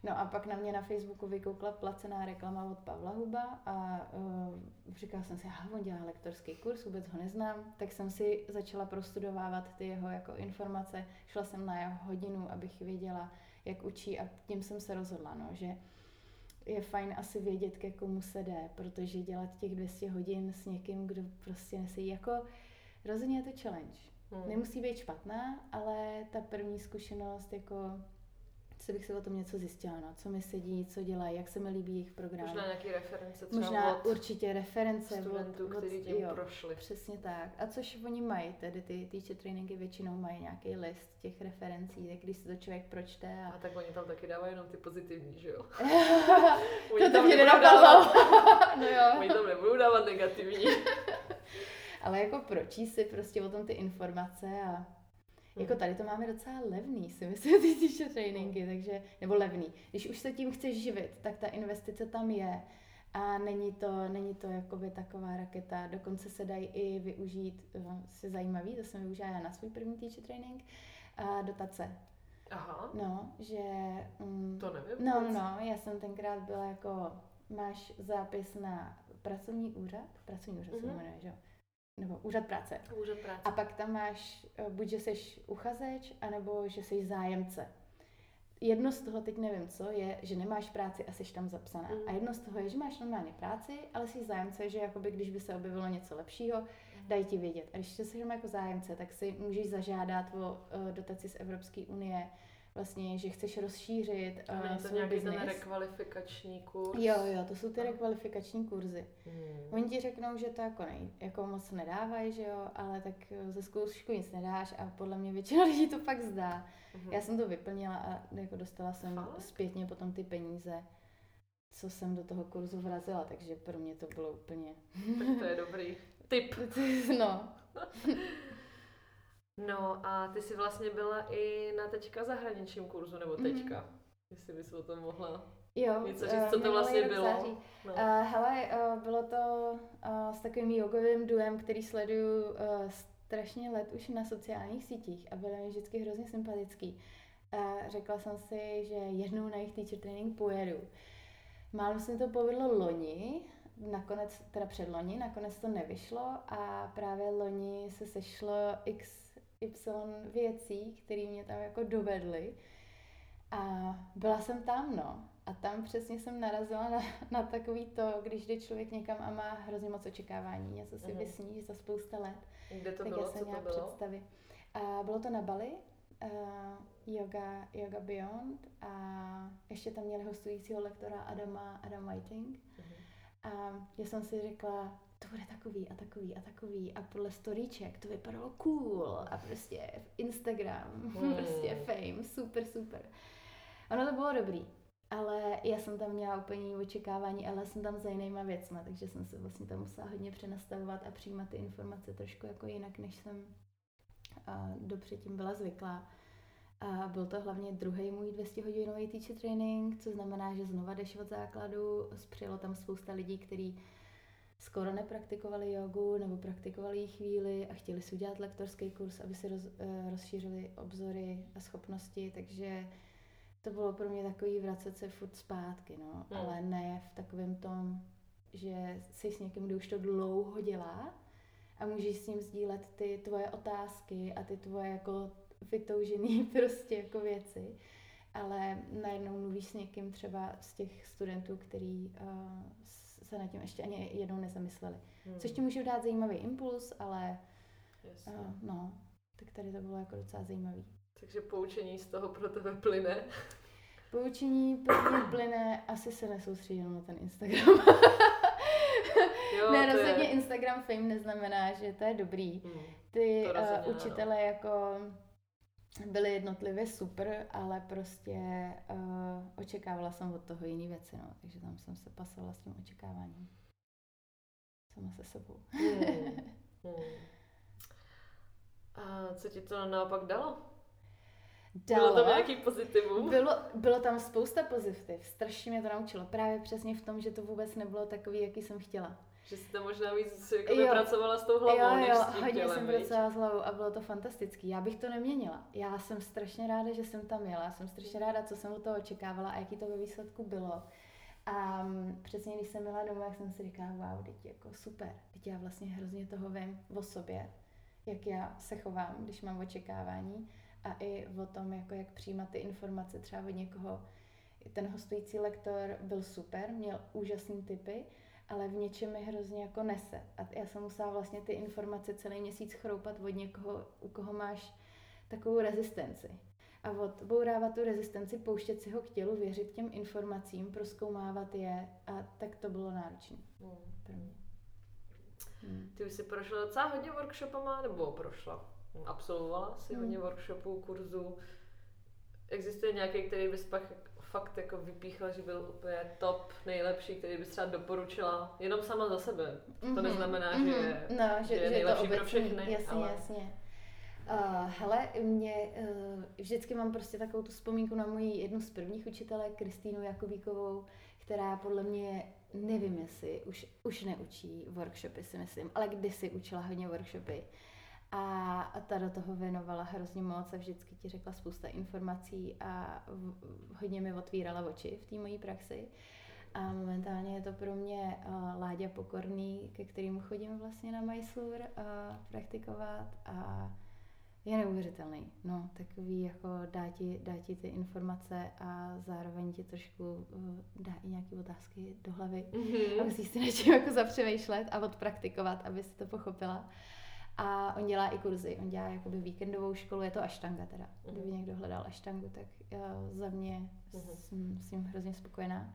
No a pak na mě na Facebooku vykoukla placená reklama od Pavla Huba a uh, říkala jsem si, aha, on dělá lektorský kurz, vůbec ho neznám, tak jsem si začala prostudovávat ty jeho jako informace, šla jsem na jeho hodinu, abych věděla, jak učí a tím jsem se rozhodla, no, že je fajn asi vědět, ke komu se jde, protože dělat těch 200 hodin s někým, kdo prostě nesedí, jako rozhodně je to challenge. Hmm. Nemusí být špatná, ale ta první zkušenost, jako co bych se o tom něco zjistila, no, co mi sedí, co dělají, jak se mi líbí jejich program. Možná nějaký reference třeba Možná od určitě reference studentů, od, od, kteří tím jo, prošli. Přesně tak. A což oni mají, tedy ty teacher tréninky většinou mají nějaký list těch referencí, tak když si to člověk pročte A a... tak oni tam taky dávají jenom ty pozitivní, že jo? [LAUGHS] to to mě nenapadlo. no jo. oni tam nebudou dávat negativní. [LAUGHS] Ale jako pročí si prostě o tom ty informace a jako tady to máme docela levný, si myslím, [LAUGHS] ty teacher tréninky, takže, nebo levný. Když už se tím chceš živit, tak ta investice tam je a není to, není to jakoby taková raketa, dokonce se dají i využít, eh, se zajímavý, to jsem využila já na svůj první teacher training, a dotace. Aha, No, že... Mm, to nevím. No, no, no, já jsem tenkrát byla jako, máš zápis na pracovní úřad, pracovní úřad se Mhm. jmenuje, že jo? Nebo úřad práce. Úřad práce. A pak tam máš eh, buď, že jsi uchazeč, anebo že jsi zájemce. Jedno z toho, teď nevím co, je, že nemáš práci a jsi tam zapsaná. Mm. A jedno z toho je, že máš normálně práci, ale jsi zájemce, že jakoby když by se objevilo něco lepšího, dají ti vědět. A když jsi jako zájemce, tak si můžeš zažádat o eh, dotaci z Evropské unie, vlastně, že chceš rozšířit A není to nějaký ten biznis. rekvalifikační kurz? Jo, jo, to jsou ty rekvalifikační kurzy. Hmm. Oni ti řeknou, že to jako, nej, jako moc nedávají, že jo, ale tak eh, ze zkoušku nic nedáš a podle mě většina [LAUGHS] lidí to pak zdá. Mhm. Já jsem to vyplnila a jako dostala jsem Fakt? zpětně potom ty peníze, co jsem do toho kurzu vrazila, takže pro mě to bylo úplně... Tak to je dobrý [LAUGHS] tip. no, [LAUGHS] No a ty jsi vlastně byla i na teďka zahraničním kurzu, nebo Mhm. teďka? Jestli bys o tom mohla jo. něco říct, eh, co to vlastně bylo. září. No. Uh, hele, uh, bylo to uh, s takovým jogovým duem, který sleduju uh, strašně let už na sociálních sítích a byl mi vždycky hrozně sympatický. A řekla jsem si, že jednou na jejich teacher training pojedu. Málem se mi to povedlo loni, nakonec, teda předloni, nakonec to nevyšlo a právě loni se sešlo x, y věcí, které mě tam jako dovedly. A byla jsem tam, no. A tam přesně jsem narazila na, na takový to, když jde člověk někam a má hrozně moc očekávání, něco si Mhm. vysníš za spousta let, Kde to tak bylo, já jsem co to bylo? představy. A bylo to na Bali, uh, yoga, yoga Beyond a ještě tam měli hostujícího lektora Adama, Adam Whiting. Mm-hmm. A já jsem si řekla, to bude takový a takový a takový a podle storíček to vypadalo cool a prostě Instagram, [LAUGHS] mm. prostě fame, super, super. Ono to bylo dobrý, ale já jsem tam měla úplně jiné očekávání, ale jsem tam za jinýma věcma, takže jsem se vlastně tam musela hodně přenastavovat a přijímat ty informace trošku jako jinak, než jsem do předtím byla zvyklá. A byl to hlavně druhý můj 200 hodinový teacher training, co znamená, že znova jdeš od základu. Přijelo tam spousta lidí, kteří skoro nepraktikovali jogu nebo praktikovali ji chvíli a chtěli si udělat lektorský kurz, aby si roz, eh, rozšířili obzory a schopnosti, takže to bylo pro mě takový vracet se furt zpátky, no, mm. ale ne v takovém tom, že jsi s někým, kdo už to dlouho dělá a můžeš s ním sdílet ty tvoje otázky a ty tvoje jako vytoužený [LAUGHS] prostě jako věci, ale najednou mluvíš s někým třeba z těch studentů, který uh, se na tím ještě ani jednou nezamysleli. Hmm. Což ti může dát zajímavý impuls, ale uh, no, tak tady to bylo jako docela zajímavý. Takže poučení z toho pro tebe plyne? [LAUGHS] Poučení pro mě plyne, asi se nesoustředím na ten Instagram. jo, ne, rozhodně je... Instagram fame neznamená, že to je dobrý. Hmm. Ty uh, učitele jako byly jednotlivě super, ale prostě uh, očekávala jsem od toho jiný věci, no, takže tam jsem se pasovala s tím očekáváním. Sama se sebou. hmm. Hmm. A co ti to naopak dalo? Dalo. Bylo tam nějaký pozitivum? Bylo, bylo tam spousta pozitiv. Strašně mě to naučilo. Právě přesně v tom, že to vůbec nebylo takový, jaký jsem chtěla. Že jsi tam možná víc jako pracovala s tou hlavou, jo, než jo, s tím hodně tělem, jsem pracovala s hlavou a bylo to fantastický. Já bych to neměnila. Já jsem strašně ráda, že jsem tam jela. Jsem strašně ráda, co jsem od toho očekávala a jaký to ve výsledku bylo. A um, přesně když jsem byla domů, jak jsem si říkala, wow, teď jako super. Teď já vlastně hrozně toho vím o sobě, jak já se chovám, když mám očekávání a i o tom, jako jak přijímat ty informace třeba od někoho. Ten hostující lektor byl super, měl úžasné typy, ale v něčem mi hrozně jako nese. A já jsem musela vlastně ty informace celý měsíc chroupat od někoho, u koho máš takovou rezistenci. A odbourávat tu rezistenci, pouštět si ho k tělu, věřit těm informacím, proskoumávat je a tak to bylo náročné hmm. pro mě. Hmm. Ty už jsi prošla docela hodně workshopama, nebo prošla? Absolvovala si hmm. hodně workshopů, kurzů. Existuje nějaký, který bys pak fakt jako vypíchla, že byl úplně top, nejlepší, který bys třeba doporučila jenom sama za sebe. Mm-hmm. To mhm, neznamená, mm-hmm. že, no, že, že je nejlepší to obecný, pro všechny. Jasně, ale... jasně. Uh, hele, mě uh, vždycky mám prostě takovou tu vzpomínku na moji jednu z prvních učitelek, Kristýnu Jakovíkovou, která podle mě, nevím jestli, už, už neučí workshopy si myslím, ale kdysi učila hodně workshopy. A ta do toho věnovala hrozně moc a vždycky ti řekla spousta informací a hodně mi otvírala oči v té mojí praxi. A momentálně je to pro mě uh, Láďa Pokorný, ke kterému chodím vlastně na Mysore uh, praktikovat a je neuvěřitelný. No, takový jako dá ti, dá ti ty informace a zároveň ti trošku uh, dá i nějaké otázky do hlavy mm-hmm. a musíš si něčím jako zapřemýšlet a odpraktikovat, aby si to pochopila. A on dělá i kurzy, on dělá jakoby víkendovou školu, je to aštanga teda. Kdyby někdo hledal aštangu, tak uh, za mě jsem s ním hrozně spokojená,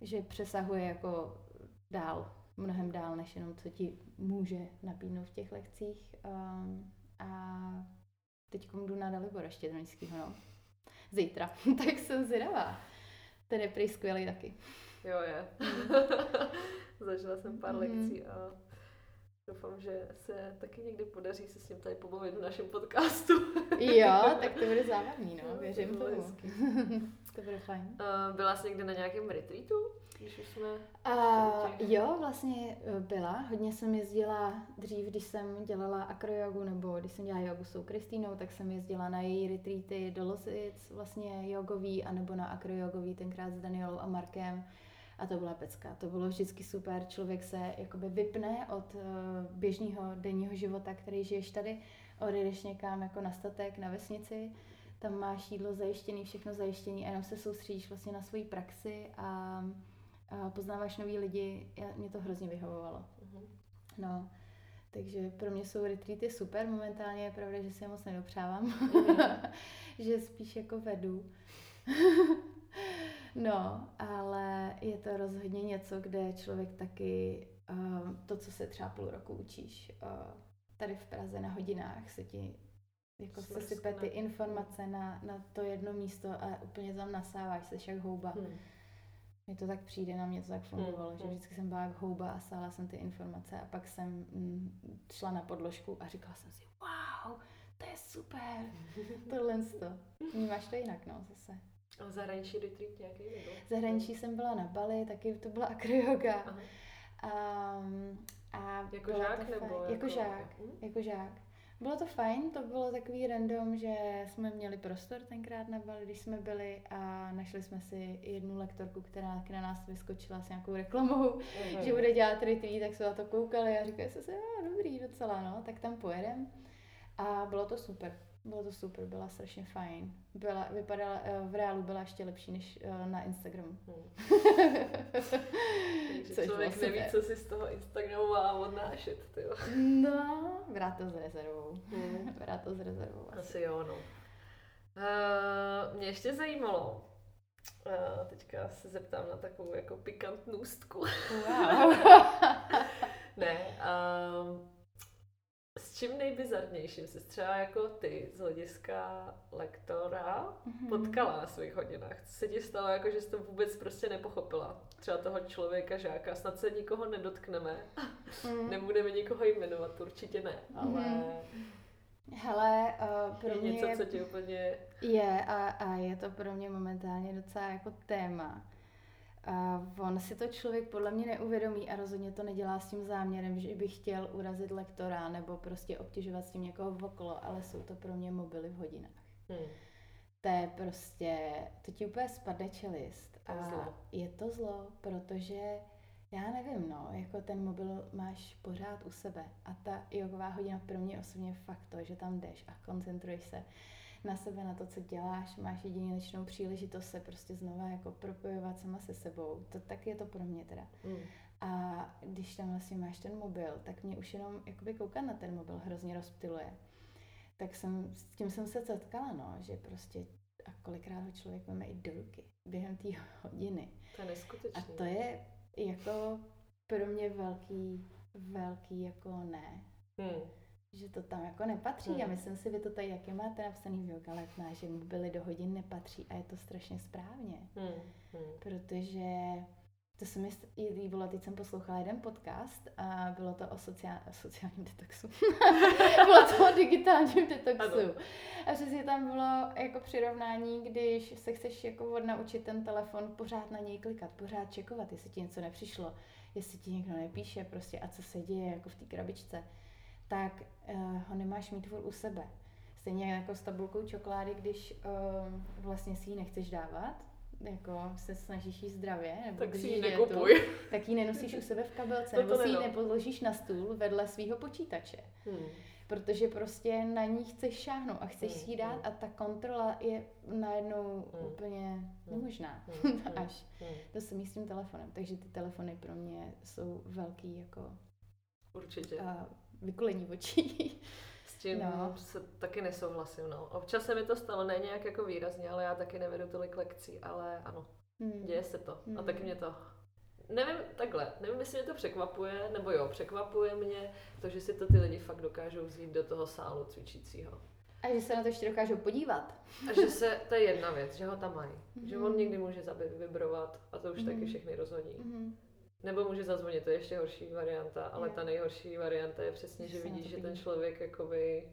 že přesahuje jako dál, mnohem dál, než jenom co ti může nabídnout v těch lekcích. Um, a teď jdu na Dalibora Štědronickýho, no. Zítra, [LAUGHS] tak jsem zvědavá. Ten je prý skvělý taky. Jo, je. Mm. [LAUGHS] Zažila jsem pár mm. lekcí a Doufám, že se taky někdy podaří se s ním tady pobavit v našem podcastu. jo, tak to bude zábavný, no, věřím to tomu. [LAUGHS] to bude fajn. Uh, byla jsi někde na nějakém retreatu? Když už jsme uh, jo, vlastně e, byla. Hodně jsem jezdila dřív, když jsem dělala akrojogu, nebo když jsem dělala jogu s Kristýnou, tak jsem jezdila na její retreaty do Losic, vlastně jogový, anebo na akrojogový, tenkrát s Danielou a Markem a to byla pecka. To bylo vždycky super. Člověk se jakoby vypne od uh, běžného denního života, který žiješ tady, odejdeš někam jako na statek, na vesnici, tam máš jídlo zajištěný, všechno zajištěný a jenom se soustředíš vlastně na svoji praxi a, a poznáváš nový lidi. Já, mě to hrozně vyhovovalo. Mm-hmm. No, Takže pro mě jsou retreaty super, momentálně je pravda, že si je moc nedopřávám, mm-hmm. [LAUGHS] že spíš jako vedu. [LAUGHS] no, ale je to rozhodně něco, kde člověk taky uh, to, co se třeba půl roku učíš, uh, tady v Praze na hodinách se ti jako se sype ty informace na, na to jedno místo a úplně tam nasáváš, se jak houba. Hmm. Mně to tak přijde, na mě to tak fungovalo, hmm. že hmm. vždycky jsem byla jak houba a sála jsem ty informace a pak jsem mm, šla na podložku a říkala jsem si, wow, to je super, [LAUGHS] tohle to. Vnímáš to jinak, no, zase. A zahraničí retreat nějaký nebo? Zahraničí jsem byla na Bali, taky to byla akroyoga. Um, a jako žák nebo? Jako, jako žák, hm? jako žák. Bylo to fajn, to bylo takový random, že jsme měli prostor tenkrát na Bali, když jsme byli a našli jsme si jednu lektorku, která na nás vyskočila s nějakou reklamou, uh-huh. že bude dělat retreat, tak jsme na to koukali a říkali jsme si, dobrý docela, no, tak tam pojedem. A bylo to super. Bylo to super, byla strašně fajn. Byla, vypadala, eh, v reálu byla ještě lepší než eh, na Instagramu. Hmm. [LAUGHS] Což člověk neví, co si z toho Instagramu má odnášet, tyjo. No, vrát to s rezervou. Hmm. [LAUGHS] vrát to s rezervou. Asi, asi jo, no. Uh, mě ještě zajímalo, uh, teďka se zeptám na takovou jako pikantnůstku. Wow. [LAUGHS] ne, uh, čím nejbizarnějším jsi třeba jako ty z hlediska lektora mm-hmm. potkala na svých hodinách? Co se ti stalo, jako že jsi to vůbec prostě nepochopila? Třeba toho člověka, žáka, snad se nikoho nedotkneme, mm. nebudeme nikoho jmenovat, určitě ne, ale... Mm-hmm. Hele, uh, pro je mě něco, co ti úplně... Je a, a je to pro mě momentálně docela jako téma. A on si to člověk podle mě neuvědomí a rozhodně to nedělá s tím záměrem, že by chtěl urazit lektora nebo prostě obtěžovat s tím někoho okolo, ale jsou to pro mě mobily v hodinách. Hmm. To je prostě, to ti úplně spadne čelist. A zlo. je to zlo, protože já nevím, no, jako ten mobil máš pořád u sebe a ta jogová hodina pro mě osobně fakt to, že tam jdeš a koncentruješ se na sebe, na to, co děláš, máš jedinečnou příležitost se prostě znova jako propojovat sama se sebou. To tak je to pro mě teda. Mm. A když tam vlastně máš ten mobil, tak mě už jenom jakoby koukat na ten mobil hrozně rozptiluje. Tak jsem, s tím jsem se setkala, no, že prostě a kolikrát ho člověk máme i do ruky během té hodiny. To je neskutečné. A to je jako pro mě velký, velký jako ne. Hmm že to tam jako nepatří hmm. a myslím si, vy to tady jaké máte napsaný v yoga letná, že mobily do hodin nepatří a je to strašně správně, hmm. Hmm. protože to se mi líbilo, teď jsem poslouchala jeden podcast a bylo to o sociál, sociálním detoxu. [LAUGHS] bylo to o digitálním detoxu. A přesně tam bylo jako přirovnání, když se chceš jako odnaučit ten telefon pořád na něj klikat, pořád čekovat, jestli ti něco nepřišlo, jestli ti někdo nepíše prostě a co se děje jako v té krabičce tak uh, ho nemáš mít furt u sebe. Stejně jako s tabulkou čokolády, když uh, vlastně si ji nechceš dávat, jako se snažíš jí zdravě, nebo tak si ji nekupuj. [LAUGHS] tak ji nenosíš u sebe v kabelce, [LAUGHS] to nebo si ji nepodložíš na stůl vedle svého počítače. Hmm. Protože prostě na ní chceš šáhnout a chceš hmm. si ji dát hmm. a ta kontrola je najednou hmm. úplně hmm. nemožná. Hmm. [LAUGHS] Až. Hmm. To se s tím telefonem. Takže ty telefony pro mě jsou velký jako... Určitě. Uh, vykulení očí. S tím no. se taky nesouhlasím. No. Občas se mi to stalo, ne nějak jako výrazně, ale já taky nevedu tolik lekcí, ale ano, hmm. děje se to. Hmm. A taky mě to nevím, takhle, nevím, jestli mě to překvapuje, nebo jo, překvapuje mě to, že si to ty lidi fakt dokážou vzít do toho sálu cvičícího. A že se na to ještě dokážou podívat. A že se, to je jedna věc, že ho tam mají. Mm-hmm. Že on někdy může zabit, vibrovat a to už mm-hmm. taky všechny rozhodí. Mm-hmm. Nebo může zazvonit, to je ještě horší varianta, ale je. ta nejhorší varianta je přesně, že vidíš, že ten člověk jakoby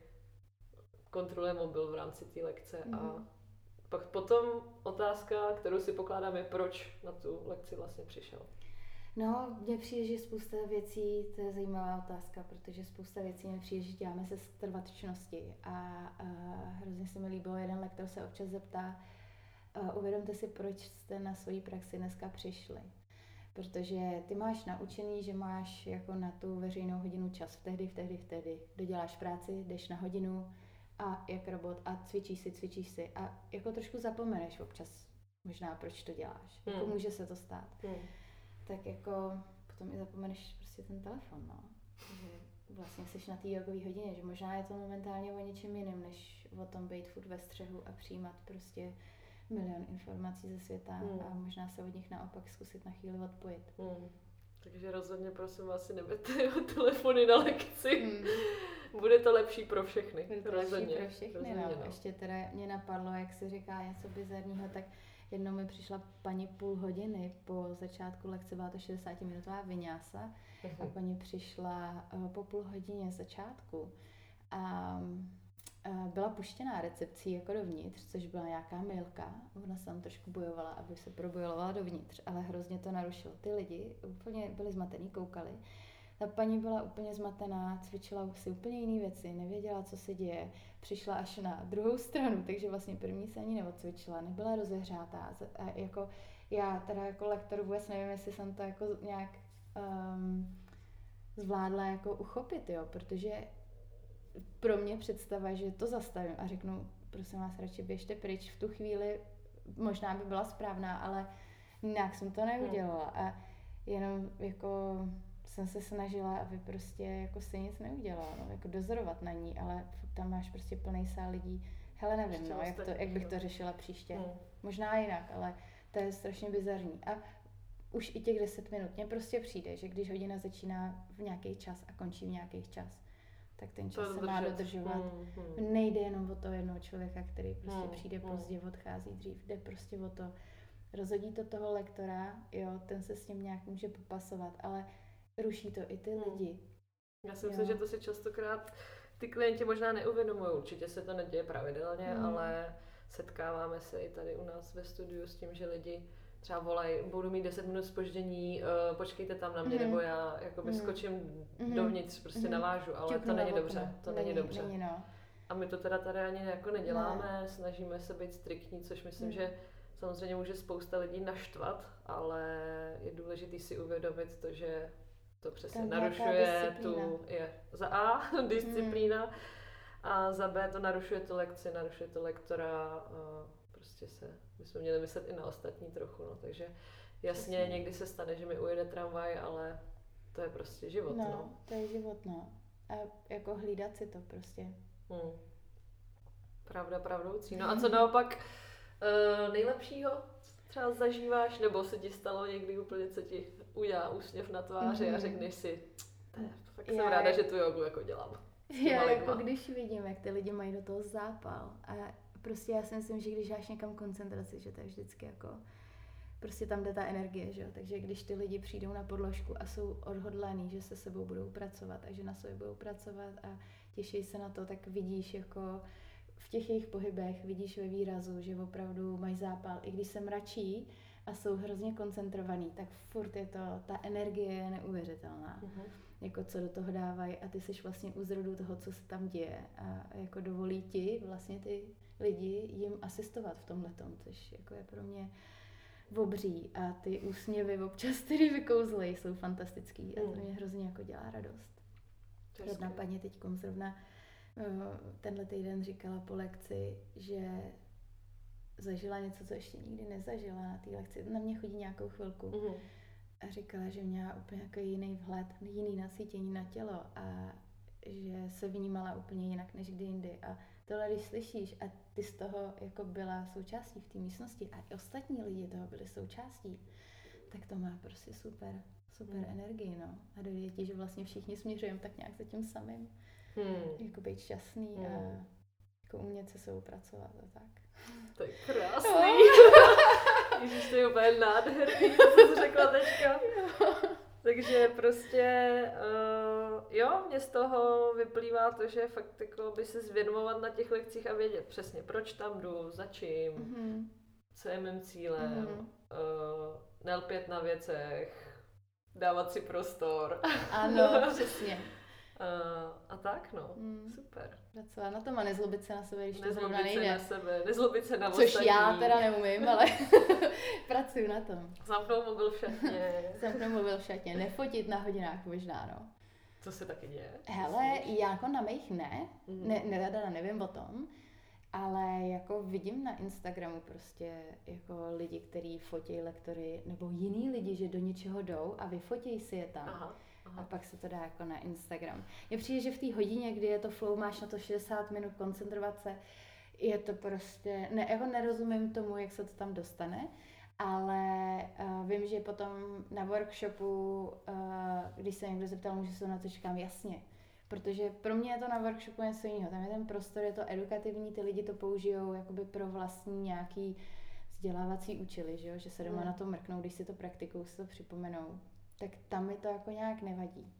kontroluje mobil v rámci té lekce mm-hmm. a mhm. pak potom otázka, kterou si pokládám, je, proč na tu lekci vlastně přišel. No, mně přijde, že spousta věcí, to je zajímavá otázka, protože spousta věcí mi přijde, že děláme se z trvatečnosti a, a hrozně se mi líbilo, jeden lektor se občas zeptá, uvědomte si, proč jste na svoji praxi dneska přišli. Protože ty máš naučený, že máš jako na tu veřejnou hodinu čas v tehdy, v tehdy, v tehdy. Doděláš práci, jdeš na hodinu a jak robot a cvičíš si, cvičíš si a jako trošku zapomeneš občas možná, proč to děláš. Jako hmm. Jako může se to stát. Hmm. Tak jako potom i zapomeneš prostě ten telefon, no. Takže vlastně jsi na té jogové hodině, že možná je to momentálně o něčem jiném, než o tom být furt ve střehu a přijímat prostě milion informací ze světa hmm. a možná se od nich naopak zkusit na chvíli odpojit. Hmm. Takže rozhodně prosím vás si neberte [LAUGHS] telefony na lekci. Hmm. Bude to lepší pro všechny. Bude to rozhodně. lepší pro všechny, rozhodně, no. no. Ještě teda mě napadlo, jak se říká něco bizarního, tak jednou mi přišla paní půl hodiny po začátku lekce, byla to 60 minutová vyňása uh-huh. a mhm. paní přišla uh, po půl hodině začátku a byla puštěná recepcí jako dovnitř, což byla nějaká milka. Ona se tam trošku bojovala, aby se probojovala dovnitř, ale hrozně to narušilo. Ty lidi úplně byli zmatený, koukali. Ta paní byla úplně zmatená, cvičila si úplně jiné věci, nevěděla, co se děje. Přišla až na druhou stranu, takže vlastně první se ani neodcvičila, nebyla rozehřátá. A jako já teda jako lektor vůbec nevím, jestli jsem to jako nějak um, zvládla jako uchopit, jo, protože pro mě představa, že to zastavím a řeknu, prosím vás, radši běžte pryč v tu chvíli, možná by byla správná, ale nějak jsem to neudělala a jenom jako jsem se snažila, aby prostě jako se nic neudělala, no, jako dozorovat na ní, ale tam máš prostě plný sál lidí. Hele, nevím, no, jak, to, jak bych to řešila příště. Hmm. Možná jinak, ale to je strašně bizarní. A už i těch 10 minut mně prostě přijde, že když hodina začíná v nějaký čas a končí v nějaký čas, tak ten čas se má dodržovat. Hmm, hmm. Nejde jenom o to jednoho člověka, který prostě hmm, přijde hmm. pozdě, odchází dřív. Jde prostě o to, rozhodí to toho lektora, jo, ten se s ním nějak může popasovat, ale ruší to i ty hmm. lidi. Já si myslím, že to si častokrát ty klienti možná neuvědomují. Určitě se to neděje pravidelně, hmm. ale setkáváme se i tady u nás ve studiu s tím, že lidi třeba volají, budu mít 10 minut spoždění, uh, počkejte tam na mě, mm. nebo já jakoby mm. skočím mm. dovnitř, prostě mm. navážu, ale Čuknu to není dobře, to není, není dobře. Není, no. A my to teda tady ani jako neděláme, ne. snažíme se být striktní, což myslím, mm. že samozřejmě může spousta lidí naštvat, ale je důležité si uvědomit to, že to přesně Tam narušuje tu, je za A, [LAUGHS] disciplína, mm. a za B to narušuje tu lekci, narušuje to lektora, prostě se, my jsme měli myslet i na ostatní trochu, no, takže jasně Přesně. někdy se stane, že mi ujede tramvaj, ale to je prostě život, no. no. to je život, no. A jako hlídat si to prostě. Hmm. Pravda, pravdoucí. No a co naopak uh, nejlepšího třeba zažíváš, nebo se ti stalo někdy úplně, co ti udělá úsměv na tváři mm-hmm. a mhm. řekneš si, fakt jsem já, ráda, že tu jogu jako dělám. Já jako když vidím, jak ty lidi mají do toho zápal a prostě já si myslím, že když dáš někam koncentraci, že to je vždycky jako, prostě tam jde ta energie, že jo? Takže když ty lidi přijdou na podložku a jsou odhodlaný, že se sebou budou pracovat a že na sobě budou pracovat a těší se na to, tak vidíš jako v těch jejich pohybech, vidíš ve výrazu, že opravdu mají zápal. I když se mračí a jsou hrozně koncentrovaný, tak furt je to, ta energie je neuvěřitelná. Uh-huh. Jako co do toho dávají a ty jsi vlastně u zrodu toho, co se tam děje a jako dovolí ti vlastně ty lidi jim asistovat v tomhle tom, což jako je pro mě obří a ty úsměvy občas, které vykouzlej, jsou fantastický a to mm. mě hrozně jako dělá radost. Jedna paní teď zrovna eh, tenhle týden říkala po lekci, že zažila něco, co ještě nikdy nezažila na té lekci. Na mě chodí nějakou chvilku. Mm. A říkala, že měla úplně jako jiný vhled, jiný nasítění na tělo a že se vnímala úplně jinak než kdy jindy. A tohle, když slyšíš a ty z toho jako byla součástí v té místnosti a i ostatní lidi toho byli součástí, tak to má prostě super, super hmm. energii, no. A dojde ti, že vlastně všichni směřujeme tak nějak za tím samým. Hmm. Jako být šťastný hmm. a jako umět se sebou pracovat a tak. To je krásný. No. [LAUGHS] Ježiš, to je úplně nádherný, co jsi řekla teďka. Takže prostě, uh, jo, mě z toho vyplývá to, že fakt jako by se zvědomovat na těch lekcích a vědět přesně, proč tam jdu, za čím, mm-hmm. co je mým cílem, mm-hmm. uh, nelpět na věcech, dávat si prostor. [LAUGHS] Ano, přesně. Uh, a tak, no, mm. super. Pracovat na tom a nezlobit se na sebe, když to zrovna nejde. na sebe, nezlobit se na Což ostatní. já teda neumím, ale [LAUGHS] pracuji na tom. Zamknout mobil v šatně. Zamknout mobil v šatně, nefotit na hodinách možná, no. Co se taky děje? Hele, já jako na mých ne, mm. ne, ne, teda nevím o tom, ale jako vidím na Instagramu prostě jako lidi, kteří fotí lektory, nebo jiný lidi, že do něčeho jdou a vyfotí si je tam. Aha. Aha. A pak se to dá jako na Instagram. Mně přijde, že v té hodině, kdy je to flow, máš na to 60 minut koncentrovat se, je to prostě, ne, jako nerozumím tomu, jak se to tam dostane, ale uh, vím, že potom na workshopu, uh, když se někdo zeptal, můžu se na to říkám jasně. Protože pro mě je to na workshopu něco jiného. Tam je ten prostor, je to edukativní, ty lidi to použijou jakoby pro vlastní nějaký vzdělávací účely, že, jo? že se doma mm. na to mrknou, když si to praktikují, si to připomenou. Tak tam mi to jako nějak nevadí.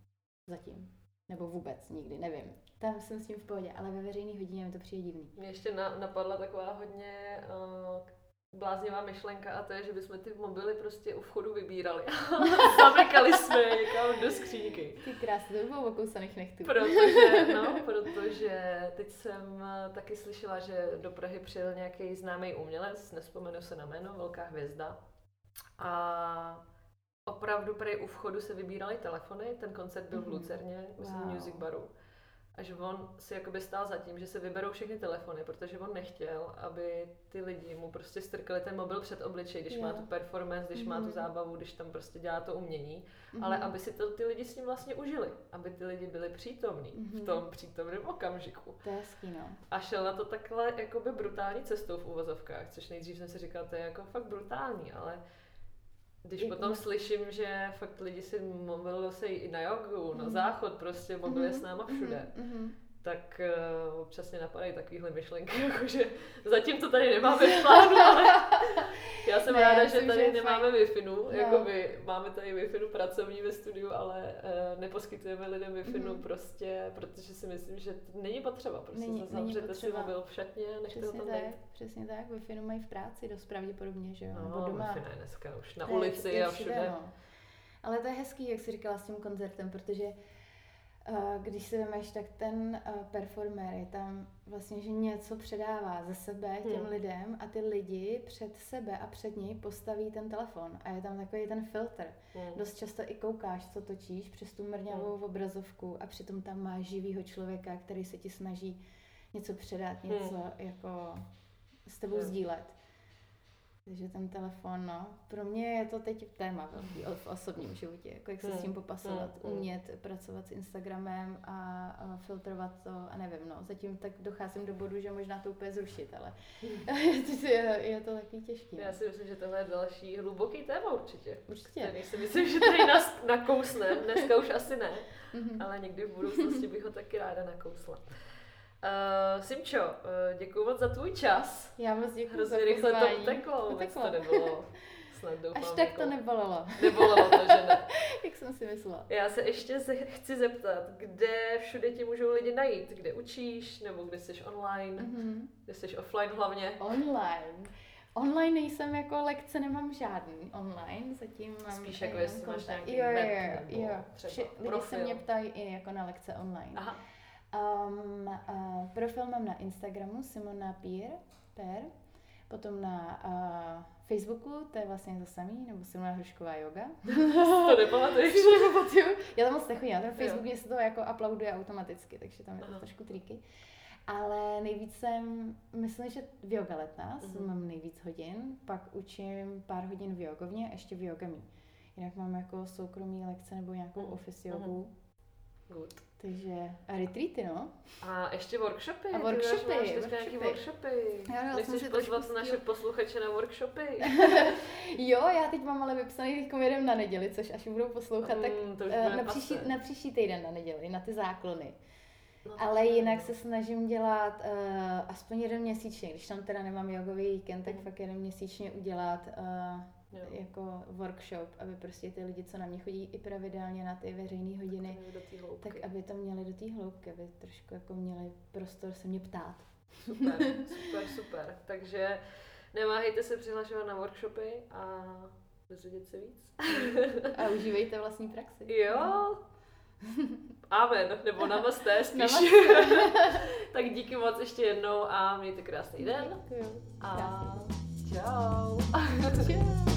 Zatím. Nebo vůbec nikdy, nevím. Tam jsem s tím v pohodě, ale ve veřejné hodině mi to přijde divný. Mě ještě na, napadla taková hodně uh, bláznivá myšlenka a to je, že bychom ty mobily prostě u vchodu vybírali. [LAUGHS] Zamykali jsme je někam do skřínky. Ty krásně, to by bylo okousaných nechtů. Protože, no, [LAUGHS] protože teď jsem eh, taky slyšela, že do Prahy přijel nějaký známý umělec, nespomenu se na jméno, velká hvězda. A opravdu prej u vchodu se vybírali telefony, ten koncert byl mm-hmm. v mhm. Lucerně, myslím wow. Music Baru a že on si jakoby stál za tím, že se vyberou všechny telefony, protože on nechtěl, aby ty lidi mu prostě strkali ten mobil před obličej, když yeah. má tu performance, když mm-hmm. má tu mhm. zábavu, když tam prostě dělá to umění, mm-hmm. ale aby si to ty lidi s ním vlastně užili, aby ty lidi byli přítomní mm-hmm. v mhm. tom přítomném okamžiku. To je hezký, no. A šel na to takhle jakoby brutální cestou v uvozovkách, což nejdřív jsem si říkal, to je jako fakt brutální, ale když potom slyším, že fakt lidi si mobil nosejí i na jogu, na mhm. záchod, prostě mobil je s náma všude, mm-hmm tak uh, občas mě napadají takovéhle myšlenky, [LAUGHS] jakože zatím to tady nemáme v plánu, ale já jsem [LAUGHS] ne, ráda, že tady že nemáme wi no. jakoby máme tady wi pracovní ve studiu, ale uh, neposkytujeme lidem wi mm-hmm. prostě, protože si myslím, že to není potřeba, prostě není, zavřete si mobil v šatně, nechte ho tam tak, Přesně tak, wi mají v práci dost pravděpodobně, že jo, no, nebo doma. je dneska už na ulici a všude. No. Ale to je hezký, jak jsi říkala s tím koncertem, protože když si vemeš, tak ten performer je tam vlastně, že něco předává ze sebe těm hmm. lidem a ty lidi před sebe a před něj postaví ten telefon a je tam takový ten filtr. Hmm. Dost často i koukáš, co točíš přes tu mrňavou hmm. obrazovku a přitom tam máš živýho člověka, který se ti snaží něco předat, něco hmm. jako s tebou hmm. sdílet. Takže ten telefon, no, pro mě je to teď téma velký v osobním životě, jako jak se hmm. s tím popasovat, hmm. umět pracovat s Instagramem a, filtrovat to a nevím, no, zatím tak docházím do bodu, že možná to úplně zrušit, ale [LAUGHS] hmm. je, je to taky těžké. Já si myslím, že tohle je další hluboký téma určitě. Určitě. Který si myslím, že tady nás nakousne, dneska už asi ne, mm-hmm. ale někdy v budoucnosti bych ho taky ráda nakousla. Uh, Simčo, uh, děkuji moc za tvůj čas. Já moc děkuji Hrozně rychle to uteklo, uteklo. to nebylo. Snad doufám, Až tak jako... to nebolelo. Nebolelo to, že ne. [LAUGHS] Jak jsem si myslela. Já se ještě se chci zeptat, kde všude ti můžou lidi najít? Kde učíš, nebo kde jsi online, mm-hmm. kde jsi offline hlavně? Online. Online nejsem jako lekce, nemám žádný online, zatím mám Spíš jako jestli máš nějaký jo, jo, jo, jo. Třeba Lidi se mě ptají i jako na lekce online. Aha. Um, uh, profil mám na Instagramu Simona Pier, Per, potom na uh, Facebooku, to je vlastně to samý, nebo Simona Hrušková yoga. to nepamatuješ? [LAUGHS] Já tam moc nechodím, na ten Facebook mě se to jako uploaduje automaticky, takže tam je to trošku triky. Ale nejvíc jsem, myslím, že v yoga letná uh-huh. mám nejvíc hodin, pak učím pár hodin v jogovně, ještě v yogami. Jinak mám jako soukromý lekce nebo nějakou uh-huh. office jogu. Uh-huh. Good. Takže a retreaty, no. A ještě workshopy. A workshopy. Ty workshopy. nějaký workshopy. Já, Nechceš pozvat naše posluchače na workshopy? [LAUGHS] jo, já teď mám ale vypsaný, teď jedem na neděli, což až budou poslouchat, tak mm, uh, na, příští, na příští týden na neděli, na ty záklony. No, ale jinak se snažím dělat uh, aspoň jeden měsíčně, když tam teda nemám jogový víkend, tak fakt jeden měsíčně udělat uh, jo. jako workshop, aby prostě ty lidi, co na mě chodí i pravidelně na ty veřejné hodiny, tak aby to měli do té hloubky, aby trošku jako měli prostor se mě ptát. Super, super, super. Takže nemáhejte se přihlašovat na workshopy a dozvědět se víc. a užívejte vlastní praxi. Jo, Amen, nebo namaste spíš. Namaste. [LAUGHS] tak díky moc ještě jednou a mějte krásný den. Děkuju. A čau. čau. [LAUGHS]